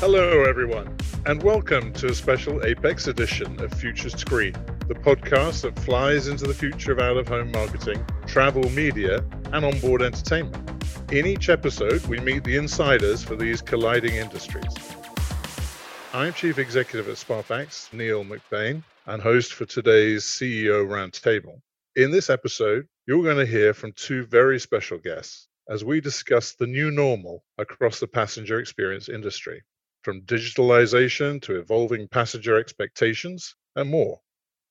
Hello, everyone, and welcome to a special Apex edition of Futures to Green, the podcast that flies into the future of out of home marketing, travel media, and onboard entertainment. In each episode, we meet the insiders for these colliding industries. I'm Chief Executive at Spafax, Neil McBain, and host for today's CEO Roundtable. In this episode, you're going to hear from two very special guests as we discuss the new normal across the passenger experience industry, from digitalization to evolving passenger expectations and more.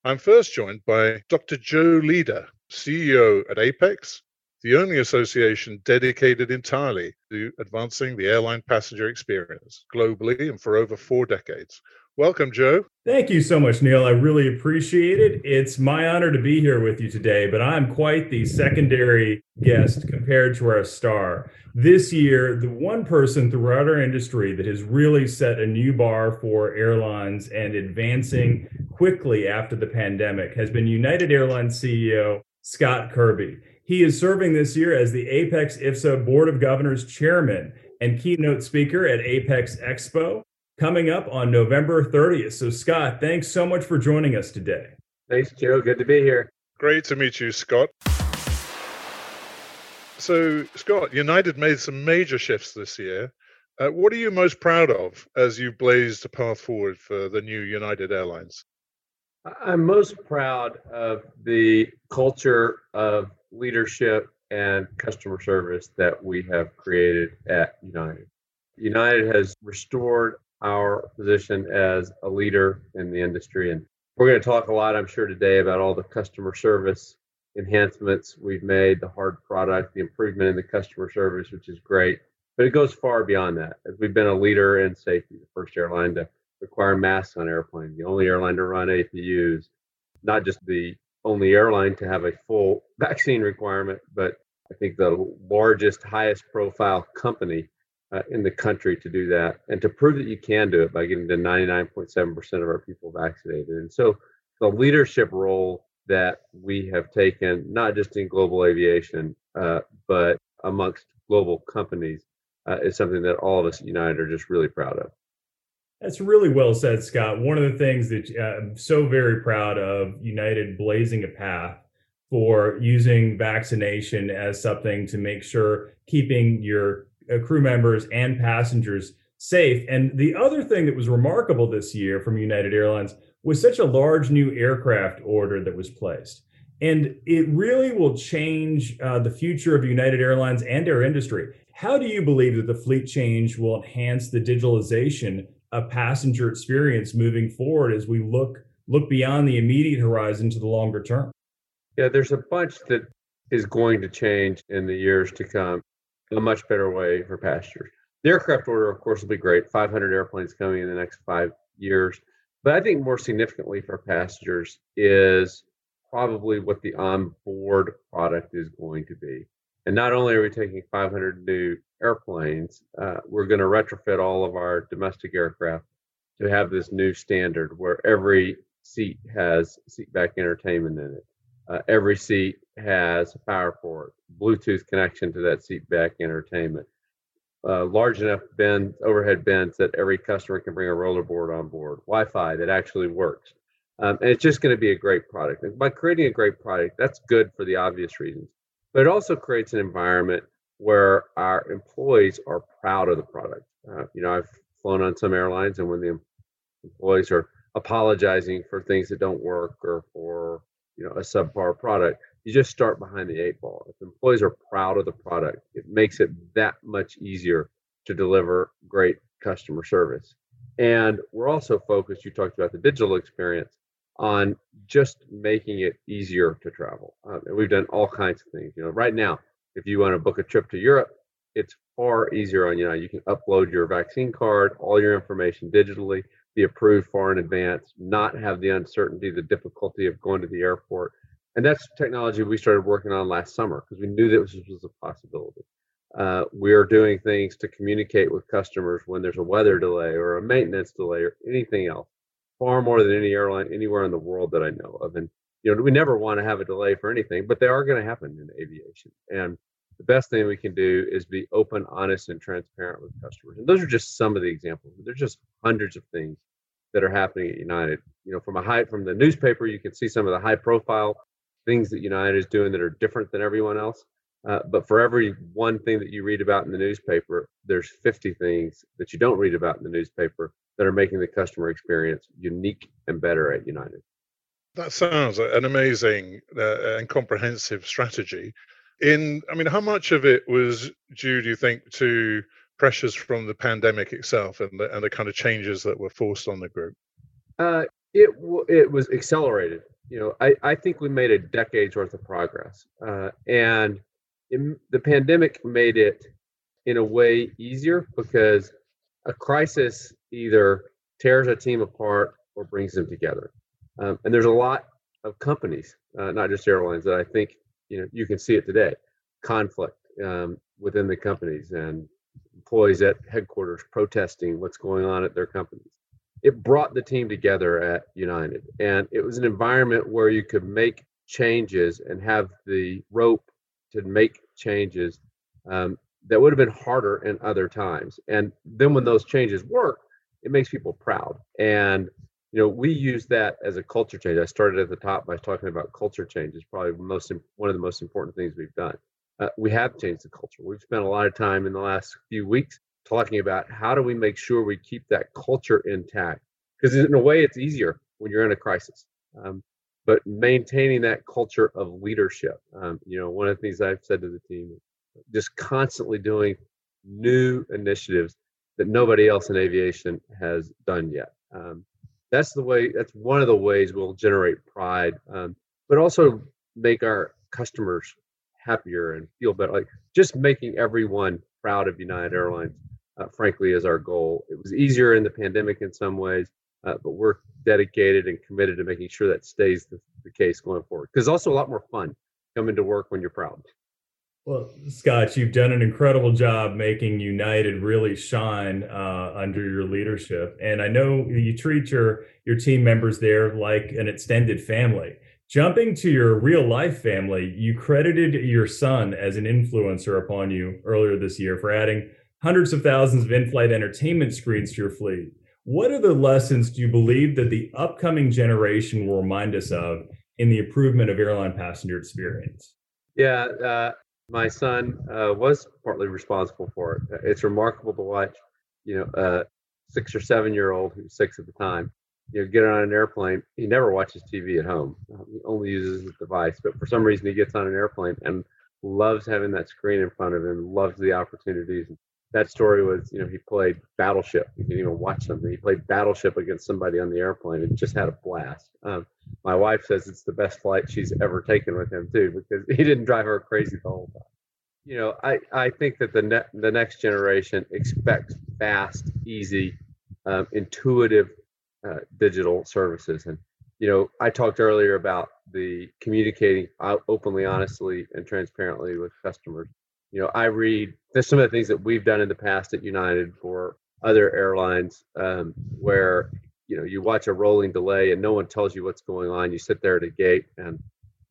I'm first joined by Dr. Joe Leader, CEO at Apex, the only association dedicated entirely to advancing the airline passenger experience globally and for over four decades. Welcome, Joe. Thank you so much, Neil. I really appreciate it. It's my honor to be here with you today, but I'm quite the secondary guest compared to our star. This year, the one person throughout our industry that has really set a new bar for airlines and advancing quickly after the pandemic has been United Airlines CEO Scott Kirby. He is serving this year as the Apex IFSA Board of Governors Chairman and keynote speaker at Apex Expo coming up on November 30th. So, Scott, thanks so much for joining us today. Thanks, Joe. Good to be here. Great to meet you, Scott. So, Scott, United made some major shifts this year. Uh, what are you most proud of as you blazed a path forward for the new United Airlines? I'm most proud of the culture of leadership and customer service that we have created at United. United has restored our position as a leader in the industry. And we're going to talk a lot, I'm sure, today about all the customer service enhancements we've made, the hard product, the improvement in the customer service, which is great. But it goes far beyond that. As we've been a leader in safety, the first airline to require masks on airplanes, the only airline to run APUs, not just the only airline to have a full vaccine requirement, but I think the largest, highest profile company uh, in the country to do that and to prove that you can do it by getting to 99.7% of our people vaccinated. And so the leadership role that we have taken, not just in global aviation, uh, but amongst global companies, uh, is something that all of us at United are just really proud of. That's really well said, Scott. One of the things that uh, I'm so very proud of United blazing a path for using vaccination as something to make sure keeping your crew members and passengers safe. And the other thing that was remarkable this year from United Airlines was such a large new aircraft order that was placed. And it really will change uh, the future of United Airlines and our industry. How do you believe that the fleet change will enhance the digitalization of passenger experience moving forward as we look look beyond the immediate horizon to the longer term? Yeah, there's a bunch that is going to change in the years to come a much better way for passengers. The aircraft order, of course, will be great 500 airplanes coming in the next five years. But I think more significantly for passengers is probably what the onboard product is going to be. And not only are we taking 500 new airplanes, uh, we're going to retrofit all of our domestic aircraft to have this new standard where every seat has seatback entertainment in it. Uh, every seat has a power port, Bluetooth connection to that seat back entertainment, uh, large enough bins, overhead bins that every customer can bring a rollerboard on board, Wi-Fi that actually works, um, and it's just going to be a great product. And by creating a great product, that's good for the obvious reasons, but it also creates an environment where our employees are proud of the product. Uh, you know, I've flown on some airlines, and when the employees are apologizing for things that don't work or for you know a subpar product you just start behind the eight ball. If employees are proud of the product it makes it that much easier to deliver great customer service. And we're also focused you talked about the digital experience on just making it easier to travel. Um, and we've done all kinds of things. You know right now if you want to book a trip to europe it's far easier on you you can upload your vaccine card all your information digitally be approved far in advance, not have the uncertainty, the difficulty of going to the airport. And that's technology we started working on last summer because we knew that this was a possibility. Uh, we are doing things to communicate with customers when there's a weather delay or a maintenance delay or anything else, far more than any airline anywhere in the world that I know of. And you know, we never want to have a delay for anything, but they are going to happen in aviation. And the best thing we can do is be open, honest, and transparent with customers. And those are just some of the examples. There's just hundreds of things that are happening at United. You know, from a high from the newspaper, you can see some of the high profile things that United is doing that are different than everyone else. Uh, but for every one thing that you read about in the newspaper, there's 50 things that you don't read about in the newspaper that are making the customer experience unique and better at United. That sounds an amazing uh, and comprehensive strategy. In, I mean, how much of it was due, do you think, to pressures from the pandemic itself and the, and the kind of changes that were forced on the group? Uh, it it was accelerated. You know, I, I think we made a decade's worth of progress, uh, and it, the pandemic made it in a way easier because a crisis either tears a team apart or brings them together. Um, and there's a lot of companies, uh, not just airlines, that I think you know you can see it today. Conflict um, within the companies and employees at headquarters protesting what's going on at their companies. It brought the team together at United, and it was an environment where you could make changes and have the rope to make changes um, that would have been harder in other times. And then when those changes work, it makes people proud. And you know, we use that as a culture change. I started at the top by talking about culture change is probably most one of the most important things we've done. Uh, we have changed the culture. We've spent a lot of time in the last few weeks talking about how do we make sure we keep that culture intact because in a way it's easier when you're in a crisis. Um, but maintaining that culture of leadership. Um, you know, one of the things I've said to the team, just constantly doing new initiatives that nobody else in aviation has done yet. Um, that's the way. That's one of the ways we'll generate pride, um, but also make our customers happier and feel better. Like just making everyone proud of United Airlines, uh, frankly, is our goal. It was easier in the pandemic in some ways uh, but we're dedicated and committed to making sure that stays the, the case going forward. Because also a lot more fun coming to work when you're proud. Well, Scott, you've done an incredible job making United really shine uh, under your leadership, and I know you treat your your team members there like an extended family. Jumping to your real life family, you credited your son as an influencer upon you earlier this year for adding hundreds of thousands of in-flight entertainment screens to your fleet. What are the lessons do you believe that the upcoming generation will remind us of in the improvement of airline passenger experience? Yeah, uh, my son uh, was partly responsible for it. It's remarkable to watch, you know, a six or seven year old who's six at the time, you know, get on an airplane. He never watches TV at home. He only uses his device, but for some reason he gets on an airplane and loves having that screen in front of him, loves the opportunities that story was, you know, he played Battleship. You can even watch something. He played Battleship against somebody on the airplane and just had a blast. Um, my wife says it's the best flight she's ever taken with him too, because he didn't drive her crazy the whole time. You know, I, I think that the ne- the next generation expects fast, easy, um, intuitive uh, digital services. And you know, I talked earlier about the communicating openly, honestly, and transparently with customers you know, I read there's some of the things that we've done in the past at United for other airlines um, where you know you watch a rolling delay and no one tells you what's going on. You sit there at a gate and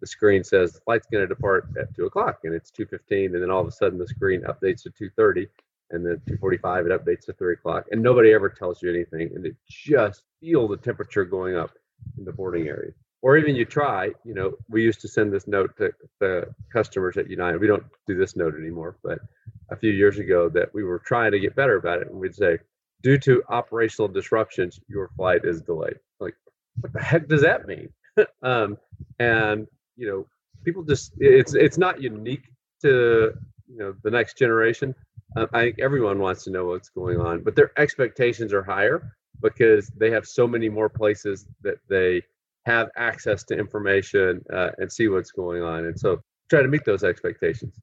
the screen says the flight's going to depart at two o'clock and it's 2:15, and then all of a sudden the screen updates to 2:30, and then 2:45 it updates to three o'clock, and nobody ever tells you anything, and it just feel the temperature going up in the boarding area or even you try, you know, we used to send this note to the customers at United. We don't do this note anymore, but a few years ago that we were trying to get better about it. And we'd say, due to operational disruptions, your flight is delayed. Like, what the heck does that mean? um, and, you know, people just, it's, it's not unique to, you know, the next generation. Um, I think everyone wants to know what's going on, but their expectations are higher because they have so many more places that they have access to information uh, and see what's going on. And so try to meet those expectations.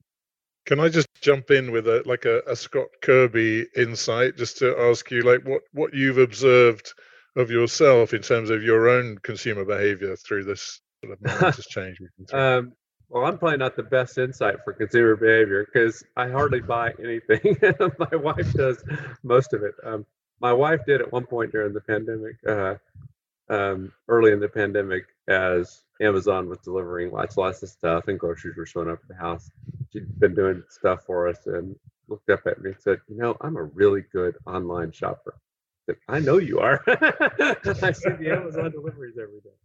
Can I just jump in with a like a, a Scott Kirby insight, just to ask you like what what you've observed of yourself in terms of your own consumer behavior through this sort of momentous change? um, well, I'm probably not the best insight for consumer behavior because I hardly buy anything. my wife does most of it. Um, my wife did at one point during the pandemic. Uh, um, early in the pandemic as Amazon was delivering lots, lots of stuff, and groceries were showing up at the house. She'd been doing stuff for us and looked up at me and said, "You know, I'm a really good online shopper." I, said, I know you are. I see the Amazon deliveries every day.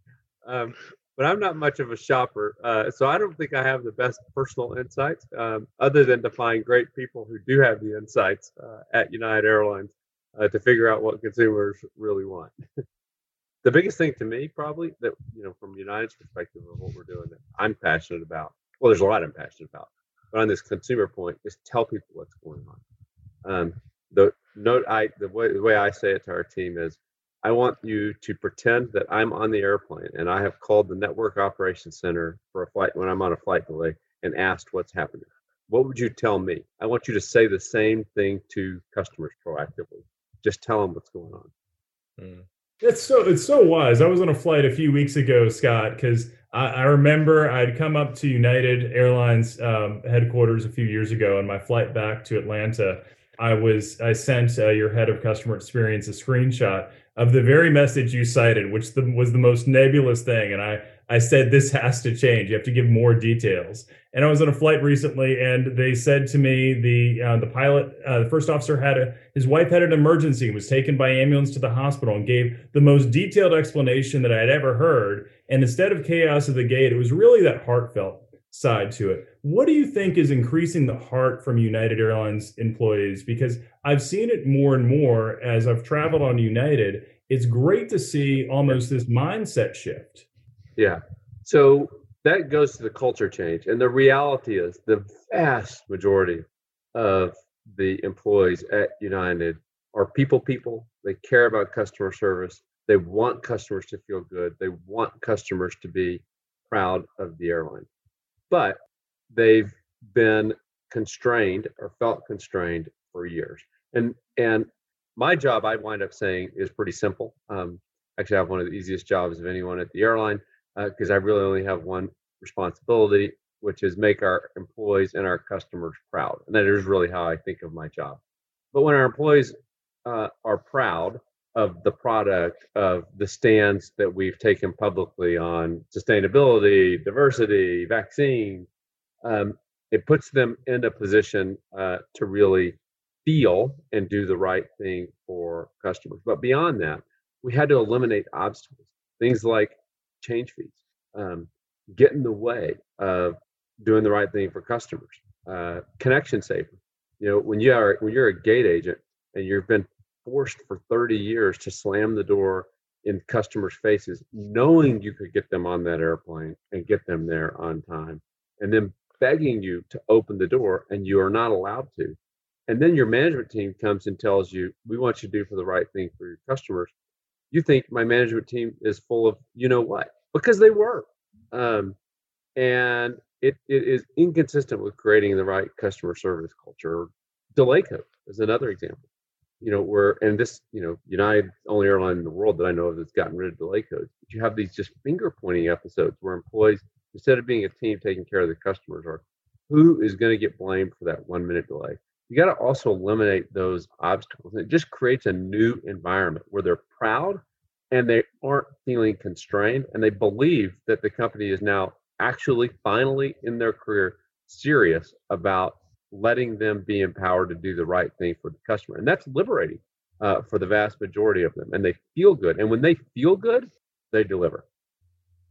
Um, but I'm not much of a shopper, uh, so I don't think I have the best personal insights, um, other than to find great people who do have the insights uh, at United Airlines uh, to figure out what consumers really want. the biggest thing to me, probably that you know, from United's perspective of what we're doing, that I'm passionate about. Well, there's a lot I'm passionate about, but on this consumer point, is tell people what's going on. Um, the note I the way the way I say it to our team is I want you to pretend that I'm on the airplane and I have called the network operations center for a flight when I'm on a flight delay and asked what's happening. What would you tell me? I want you to say the same thing to customers proactively. Just tell them what's going on. Mm. It's so it's so wise. I was on a flight a few weeks ago, Scott, because I, I, remember I'd come up to United Airlines um, headquarters a few years ago on my flight back to Atlanta. I was I sent uh, your head of customer experience a screenshot of the very message you cited, which the, was the most nebulous thing. And I, I said, this has to change. You have to give more details. And I was on a flight recently, and they said to me, the uh, the pilot, uh, the first officer had a, his wife had an emergency, was taken by ambulance to the hospital, and gave the most detailed explanation that I had ever heard. And instead of chaos at the gate, it was really that heartfelt side to it. What do you think is increasing the heart from United Airlines employees? Because I've seen it more and more as I've traveled on United. It's great to see almost this mindset shift. Yeah. So that goes to the culture change. And the reality is the vast majority of the employees at United are people people. They care about customer service. They want customers to feel good. They want customers to be proud of the airline but they've been constrained or felt constrained for years. And and my job, I wind up saying, is pretty simple. Um, actually, I have one of the easiest jobs of anyone at the airline because uh, I really only have one responsibility, which is make our employees and our customers proud. And that is really how I think of my job. But when our employees uh, are proud of the product of the stands that we've taken publicly on sustainability, diversity, vaccine. Um, it puts them in a position uh, to really feel and do the right thing for customers. But beyond that, we had to eliminate obstacles, things like change fees, um, get in the way of doing the right thing for customers. Uh, connection saver. You know, when you are when you're a gate agent and you've been forced for 30 years to slam the door in customers' faces, knowing you could get them on that airplane and get them there on time, and then begging you to open the door, and you are not allowed to. And then your management team comes and tells you, We want you to do for the right thing for your customers. You think my management team is full of you know what? Because they were. Um, and it, it is inconsistent with creating the right customer service culture. Delay code is another example you know, where and this, you know, United only airline in the world that I know of that's gotten rid of delay codes. But you have these just finger pointing episodes where employees, instead of being a team taking care of the customers, are who is going to get blamed for that one minute delay. You got to also eliminate those obstacles. It just creates a new environment where they're proud and they aren't feeling constrained and they believe that the company is now actually finally in their career serious about letting them be empowered to do the right thing for the customer. And that's liberating uh, for the vast majority of them. And they feel good. And when they feel good, they deliver.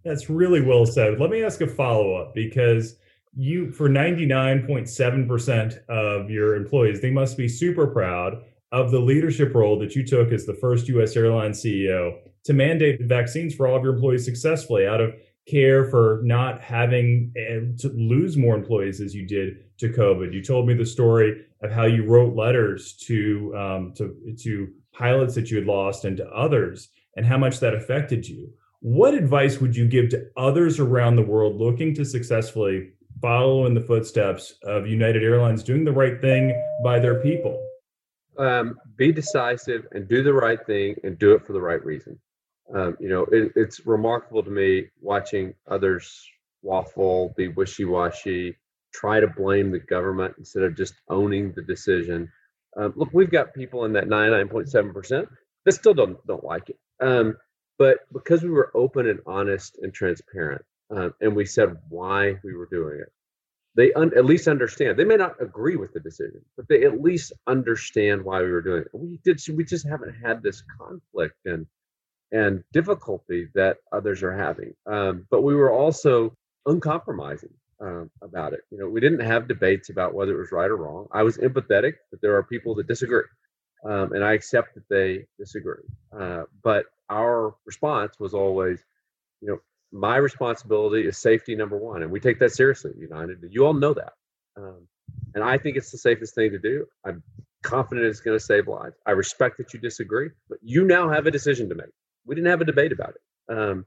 That's really well said. Let me ask a follow up because you, for 99.7% of your employees, they must be super proud of the leadership role that you took as the first US airline CEO to mandate vaccines for all of your employees successfully out of care for not having to lose more employees as you did to COVID. You told me the story of how you wrote letters to um, to to pilots that you had lost and to others, and how much that affected you. What advice would you give to others around the world looking to successfully follow in the footsteps of United Airlines doing the right thing by their people? Um, be decisive and do the right thing and do it for the right reason um, you know, it, it's remarkable to me watching others waffle, be wishy washy, try to blame the government instead of just owning the decision. Um, look, we've got people in that 99.7% that still don't don't like it. Um, But because we were open and honest and transparent, um, and we said why we were doing it, they un- at least understand. They may not agree with the decision, but they at least understand why we were doing it. We did. We just haven't had this conflict and and difficulty that others are having. Um, but we were also uncompromising um, about it. You know, we didn't have debates about whether it was right or wrong. I was empathetic that there are people that disagree, um, and I accept that they disagree. Uh, but our response was always, you know, my responsibility is safety number one, and we take that seriously. United, you all know that, um, and I think it's the safest thing to do. I'm confident it's going to save lives. I respect that you disagree, but you now have a decision to make. We didn't have a debate about it, um,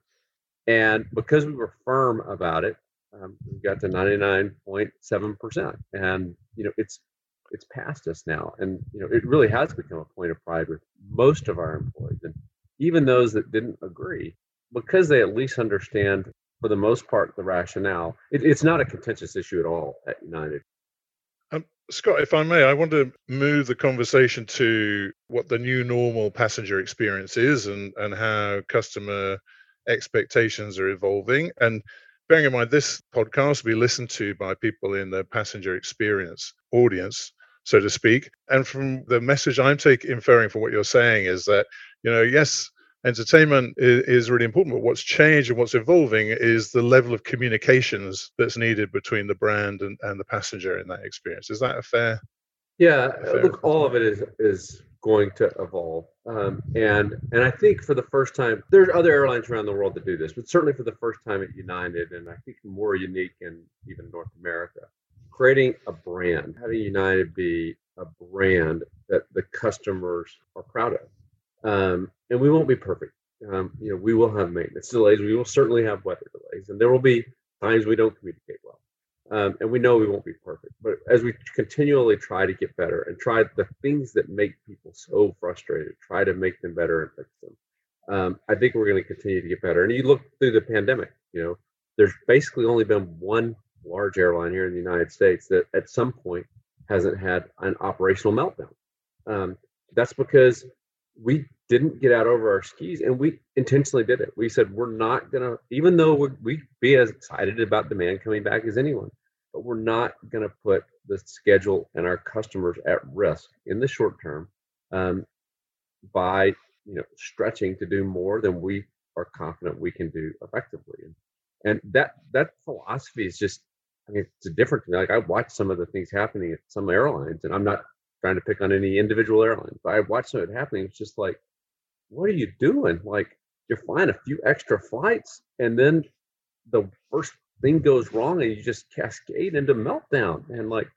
and because we were firm about it, um, we got to 99.7 percent, and you know it's it's past us now, and you know it really has become a point of pride with most of our employees, and even those that didn't agree because they at least understand for the most part the rationale it, it's not a contentious issue at all at united. Um, scott if i may i want to move the conversation to what the new normal passenger experience is and and how customer expectations are evolving. And bearing in mind this podcast will be listened to by people in the passenger experience audience so to speak. And from the message i'm taking inferring from what you're saying is that you know yes entertainment is, is, really important but what's changed and what's evolving is the level of communications that's needed between the brand and, and the passenger in that experience. Is that a fair yeah a fair look all of it is is going to evolve. Um, and and i think for the first time there's other airlines around the world that do this but certainly for the first time at united and i think more unique in even north america creating a brand having united be a brand that the customers are proud of um, and we won't be perfect. Um, you know, we will have maintenance delays. We will certainly have weather delays, and there will be times we don't communicate well. Um, and we know we won't be perfect. But as we continually try to get better and try the things that make people so frustrated, try to make them better and fix them. Um, I think we're going to continue to get better. And you look through the pandemic, you know, there's basically only been one large airline here in the United States that at some point hasn't had an operational meltdown. Um, that's because we didn't get out over our skis and we intentionally did it. We said we're not gonna even though we we be as excited about demand coming back as anyone but we're not gonna put the schedule and our customers at risk in the short term um, by you know stretching to do more than we are confident we can do effectively. And, and that that philosophy is just i mean it's different to me. Like i watch some of the things happening at some airlines and i'm not trying to pick on any individual airline but i watched some of it happening it's just like what are you doing? Like you're flying a few extra flights and then the first thing goes wrong and you just cascade into meltdown. And like,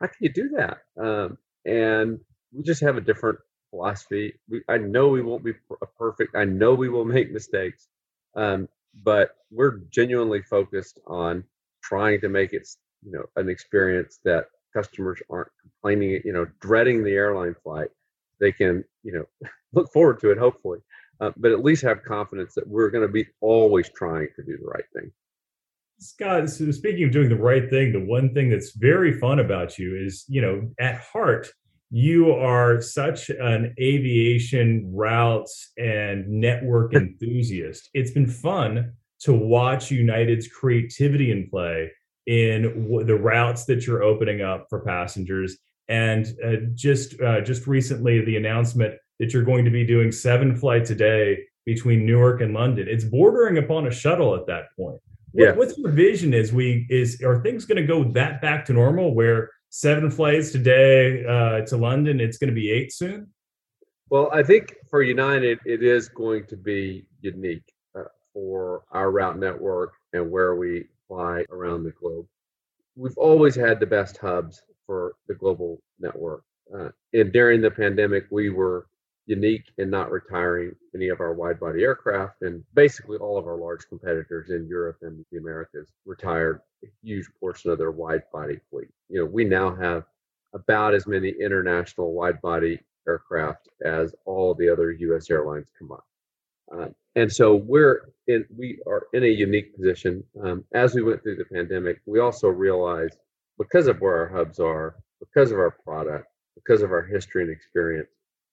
how can you do that? Um, and we just have a different philosophy. We, I know we won't be perfect. I know we will make mistakes. Um, but we're genuinely focused on trying to make it, you know, an experience that customers aren't complaining, you know, dreading the airline flight. They can, you know, look forward to it, hopefully, uh, but at least have confidence that we're going to be always trying to do the right thing. Scott, so speaking of doing the right thing, the one thing that's very fun about you is, you know, at heart, you are such an aviation routes and network enthusiast. It's been fun to watch United's creativity in play in the routes that you're opening up for passengers. And uh, just uh, just recently, the announcement that you're going to be doing seven flights a day between Newark and London. It's bordering upon a shuttle at that point. What, yeah. What's your vision? Is we is are things going to go that back to normal where seven flights today uh, to London? It's going to be eight soon. Well, I think for United, it is going to be unique uh, for our route network and where we fly around the globe. We've always had the best hubs for the global network. Uh, and during the pandemic, we were unique in not retiring any of our wide body aircraft. And basically, all of our large competitors in Europe and the Americas retired a huge portion of their wide body fleet. You know, we now have about as many international wide body aircraft as all the other U.S. airlines combined. Uh, and so we're in, we are in a unique position. Um, as we went through the pandemic, we also realized because of where our hubs are, because of our product, because of our history and experience,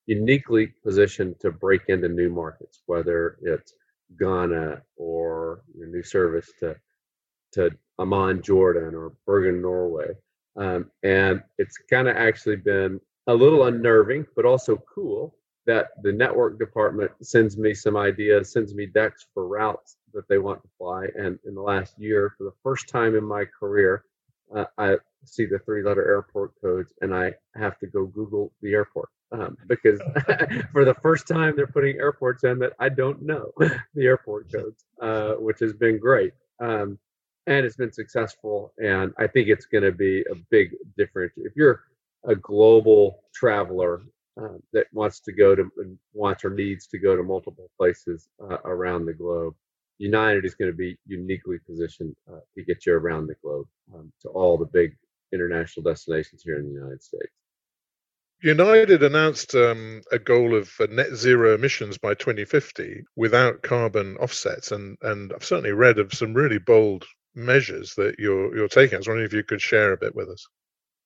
uniquely positioned to break into new markets, whether it's Ghana or a new service to to Amman, Jordan, or Bergen, Norway. Um, and it's kind of actually been a little unnerving, but also cool that the network department sends me some ideas, sends me decks for routes that they want to fly. And in the last year, for the first time in my career, uh, I see the three letter airport codes and I have to go Google the airport um, because for the first time they're putting airports in that I don't know the airport codes, uh, which has been great. Um, and it's been successful. And I think it's going to be a big difference. If you're a global traveler uh, that wants to go to wants or needs to go to multiple places uh, around the globe, United is going to be uniquely positioned uh, to get you around the globe um, to all the big international destinations here in the United States. United announced um, a goal of uh, net zero emissions by 2050 without carbon offsets, and and I've certainly read of some really bold measures that you're you're taking. I was wondering if you could share a bit with us.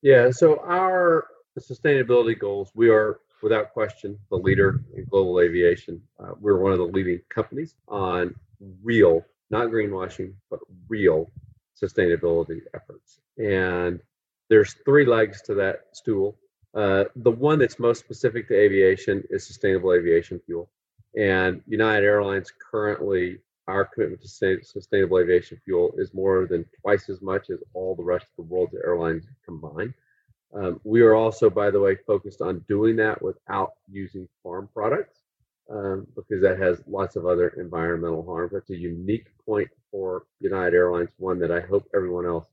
Yeah, so our sustainability goals, we are without question the leader in global aviation. Uh, we're one of the leading companies on real, not greenwashing, but real sustainability efforts. And there's three legs to that stool. Uh, the one that's most specific to aviation is sustainable aviation fuel. And United Airlines currently, our commitment to sustainable aviation fuel is more than twice as much as all the rest of the world's airlines combined. Um, we are also, by the way, focused on doing that without using farm products um, because that has lots of other environmental harms. That's a unique point for United Airlines, one that I hope everyone else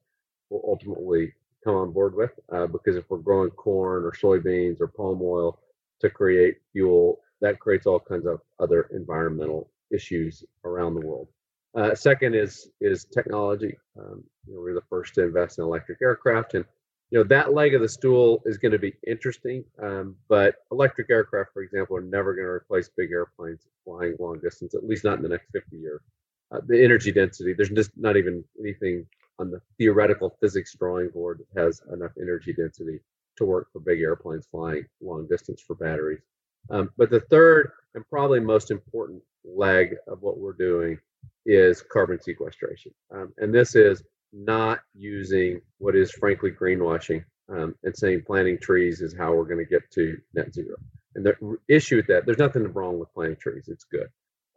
will ultimately come on board with. Uh, because if we're growing corn or soybeans or palm oil to create fuel, that creates all kinds of other environmental issues around the world. Uh, second is is technology. Um, you know, we're the first to invest in electric aircraft, and know that leg of the stool is going to be interesting um, but electric aircraft for example are never going to replace big airplanes flying long distance at least not in the next 50 years. Uh, the energy density there's just not even anything on the theoretical physics drawing board that has enough energy density to work for big airplanes flying long distance for batteries. Um, but the third and probably most important leg of what we're doing is carbon sequestration. Um, and this is not using what is frankly greenwashing um, and saying planting trees is how we're going to get to net zero. And the issue with that, there's nothing wrong with planting trees. It's good.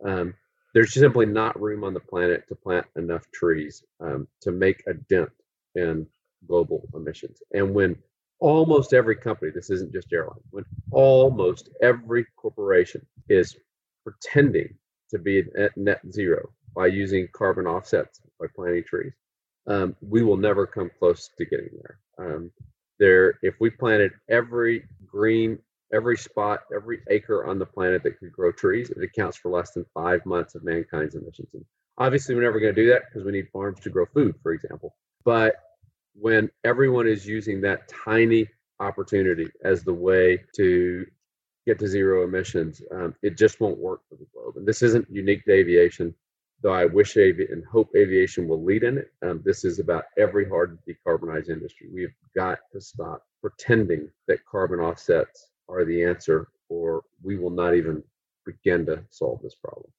Um, there's simply not room on the planet to plant enough trees um, to make a dent in global emissions. And when almost every company, this isn't just airline, when almost every corporation is pretending to be at net zero by using carbon offsets by planting trees, um, we will never come close to getting there. Um, there, if we planted every green, every spot, every acre on the planet that could grow trees, it accounts for less than five months of mankind's emissions. And obviously, we're never going to do that because we need farms to grow food, for example. But when everyone is using that tiny opportunity as the way to get to zero emissions, um, it just won't work for the globe. And this isn't unique to aviation though I wish avi- and hope aviation will lead in it. Um, this is about every hard to decarbonize industry. We've got to stop pretending that carbon offsets are the answer, or we will not even begin to solve this problem.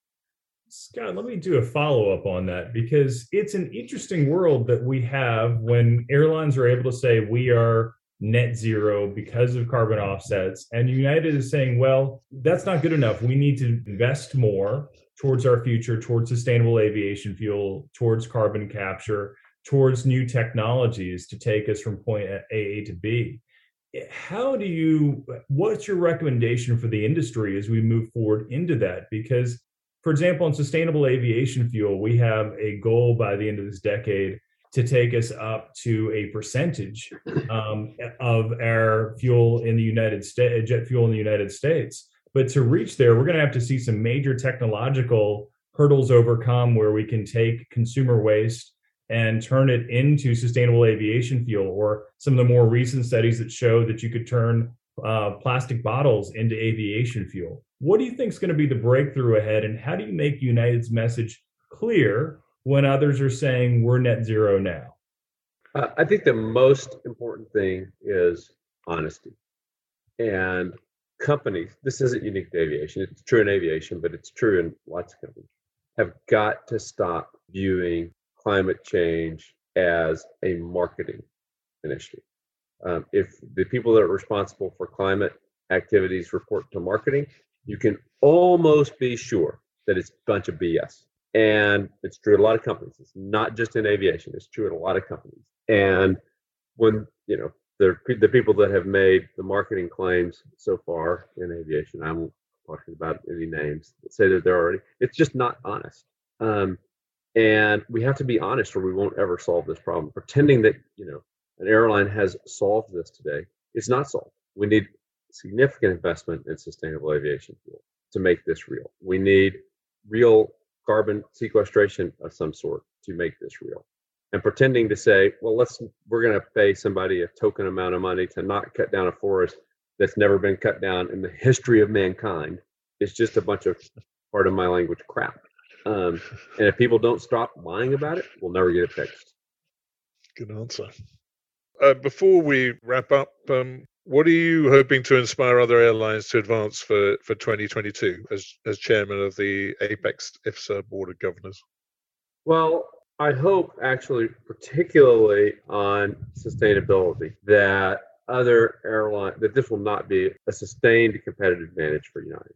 Scott, let me do a follow up on that because it's an interesting world that we have when airlines are able to say we are net zero because of carbon offsets. And United is saying, well, that's not good enough. We need to invest more towards our future, towards sustainable aviation fuel, towards carbon capture, towards new technologies to take us from point A to B. How do you, what's your recommendation for the industry as we move forward into that? Because, for example, in sustainable aviation fuel, we have a goal by the end of this decade to take us up to a percentage um, of our fuel in the United States, jet fuel in the United States. But to reach there, we're going to have to see some major technological hurdles overcome where we can take consumer waste and turn it into sustainable aviation fuel, or some of the more recent studies that show that you could turn uh, plastic bottles into aviation fuel. What do you think is going to be the breakthrough ahead, and how do you make United's message clear when others are saying we're net zero now? Uh, I think the most important thing is honesty. And companies, this isn't unique to aviation, it's true in aviation, but it's true in lots of companies, have got to stop viewing climate change as a marketing initiative. Um, if the people that are responsible for climate activities report to marketing, you can almost be sure that it's a bunch of BS. And it's true at a lot of companies. It's not just in aviation, it's true at a lot of companies. And when, you know, the, the people that have made the marketing claims so far in aviation, I won't talk about any names that say that they're already, it's just not honest. Um, and we have to be honest or we won't ever solve this problem. Pretending that, you know, an airline has solved this today, it's not solved. We need significant investment in sustainable aviation fuel to make this real. We need real carbon sequestration of some sort to make this real. And pretending to say, well, let's we're going to pay somebody a token amount of money to not cut down a forest that's never been cut down in the history of mankind is just a bunch of part of my language crap. Um, and if people don't stop lying about it, we'll never get it fixed. Good answer. Uh, before we wrap up, um, what are you hoping to inspire other airlines to advance for, for 2022 as, as chairman of the APEX IFSA Board of Governors? Well, I hope actually, particularly on sustainability, that other airline that this will not be a sustained competitive advantage for United.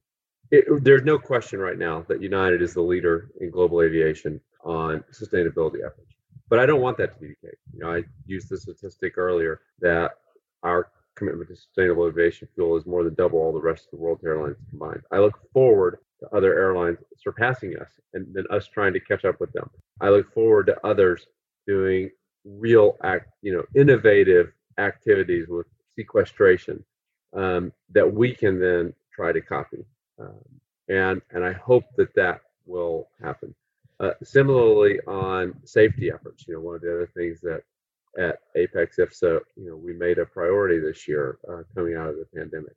It, there's no question right now that United is the leader in global aviation on sustainability efforts. But I don't want that to be the case. You know, I used the statistic earlier that our commitment to sustainable aviation fuel is more than double all the rest of the world's airlines combined. I look forward to other airlines surpassing us and then us trying to catch up with them. I look forward to others doing real act, you know, innovative activities with sequestration um, that we can then try to copy. Um, and and I hope that that will happen. Uh, similarly, on safety efforts, you know, one of the other things that at Apex IFSA, you know, we made a priority this year uh, coming out of the pandemic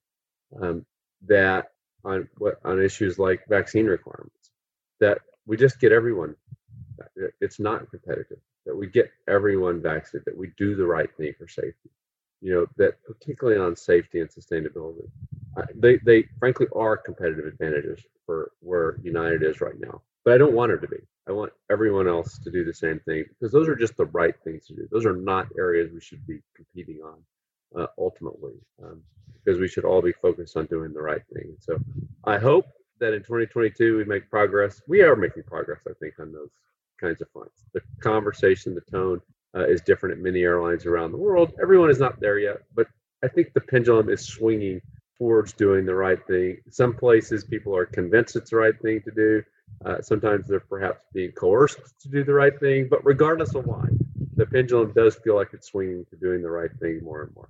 um, that on what on issues like vaccine requirements that we just get everyone. It's not competitive that we get everyone vaccinated. That we do the right thing for safety. You know that particularly on safety and sustainability, they they frankly are competitive advantages for where United is right now. But I don't want it to be. I want everyone else to do the same thing because those are just the right things to do. Those are not areas we should be competing on uh, ultimately, um, because we should all be focused on doing the right thing. So I hope that in 2022 we make progress. We are making progress, I think, on those kinds of fronts. The conversation, the tone uh, is different at many airlines around the world. Everyone is not there yet, but I think the pendulum is swinging towards doing the right thing. Some places people are convinced it's the right thing to do. Uh, sometimes they're perhaps being coerced to do the right thing, but regardless of why, the pendulum does feel like it's swinging to doing the right thing more and more.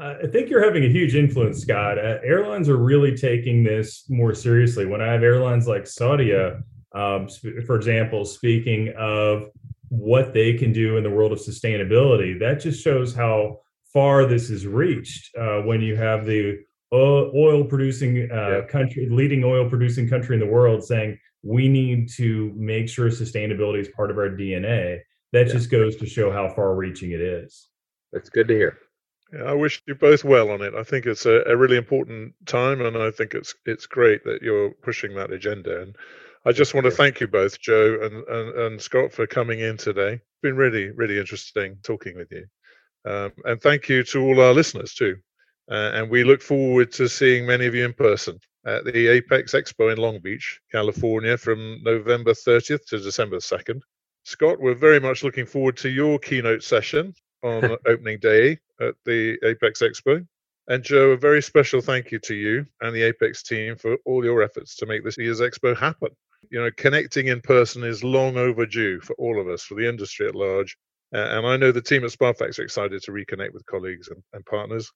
Uh, I think you're having a huge influence, Scott. Uh, airlines are really taking this more seriously. When I have airlines like Saudia, um, for example, speaking of what they can do in the world of sustainability, that just shows how far this has reached. Uh, when you have the oil producing uh, country, leading oil producing country in the world, saying we need to make sure sustainability is part of our DNA. That yeah. just goes to show how far reaching it is. That's good to hear. Yeah, I wish you both well on it. I think it's a, a, really important time, and I think it's it's great that you're pushing that agenda. And I just want to thank you both, Joe and, and, and Scott, for coming in today. It's been really, really interesting talking with you. Um, and thank you to all our listeners too. Uh, and we look forward to seeing many of you in person at the Apex Expo in Long Beach, California, from November 30th to December 2nd. Scott, we're very much looking forward to your keynote session on opening day at the Apex Expo. And Joe, a very special thank you to you and the Apex team for all your efforts to make this year's expo happen. You know, connecting in person is long overdue for all of us, for the industry at large. Uh, and I know the team at Spafax are excited to reconnect with colleagues and, and partners.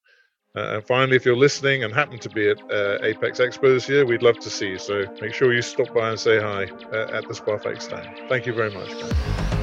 Uh, and finally, if you're listening and happen to be at uh, Apex Expo this year, we'd love to see you. So make sure you stop by and say hi uh, at the Spafax stand. Thank you very much.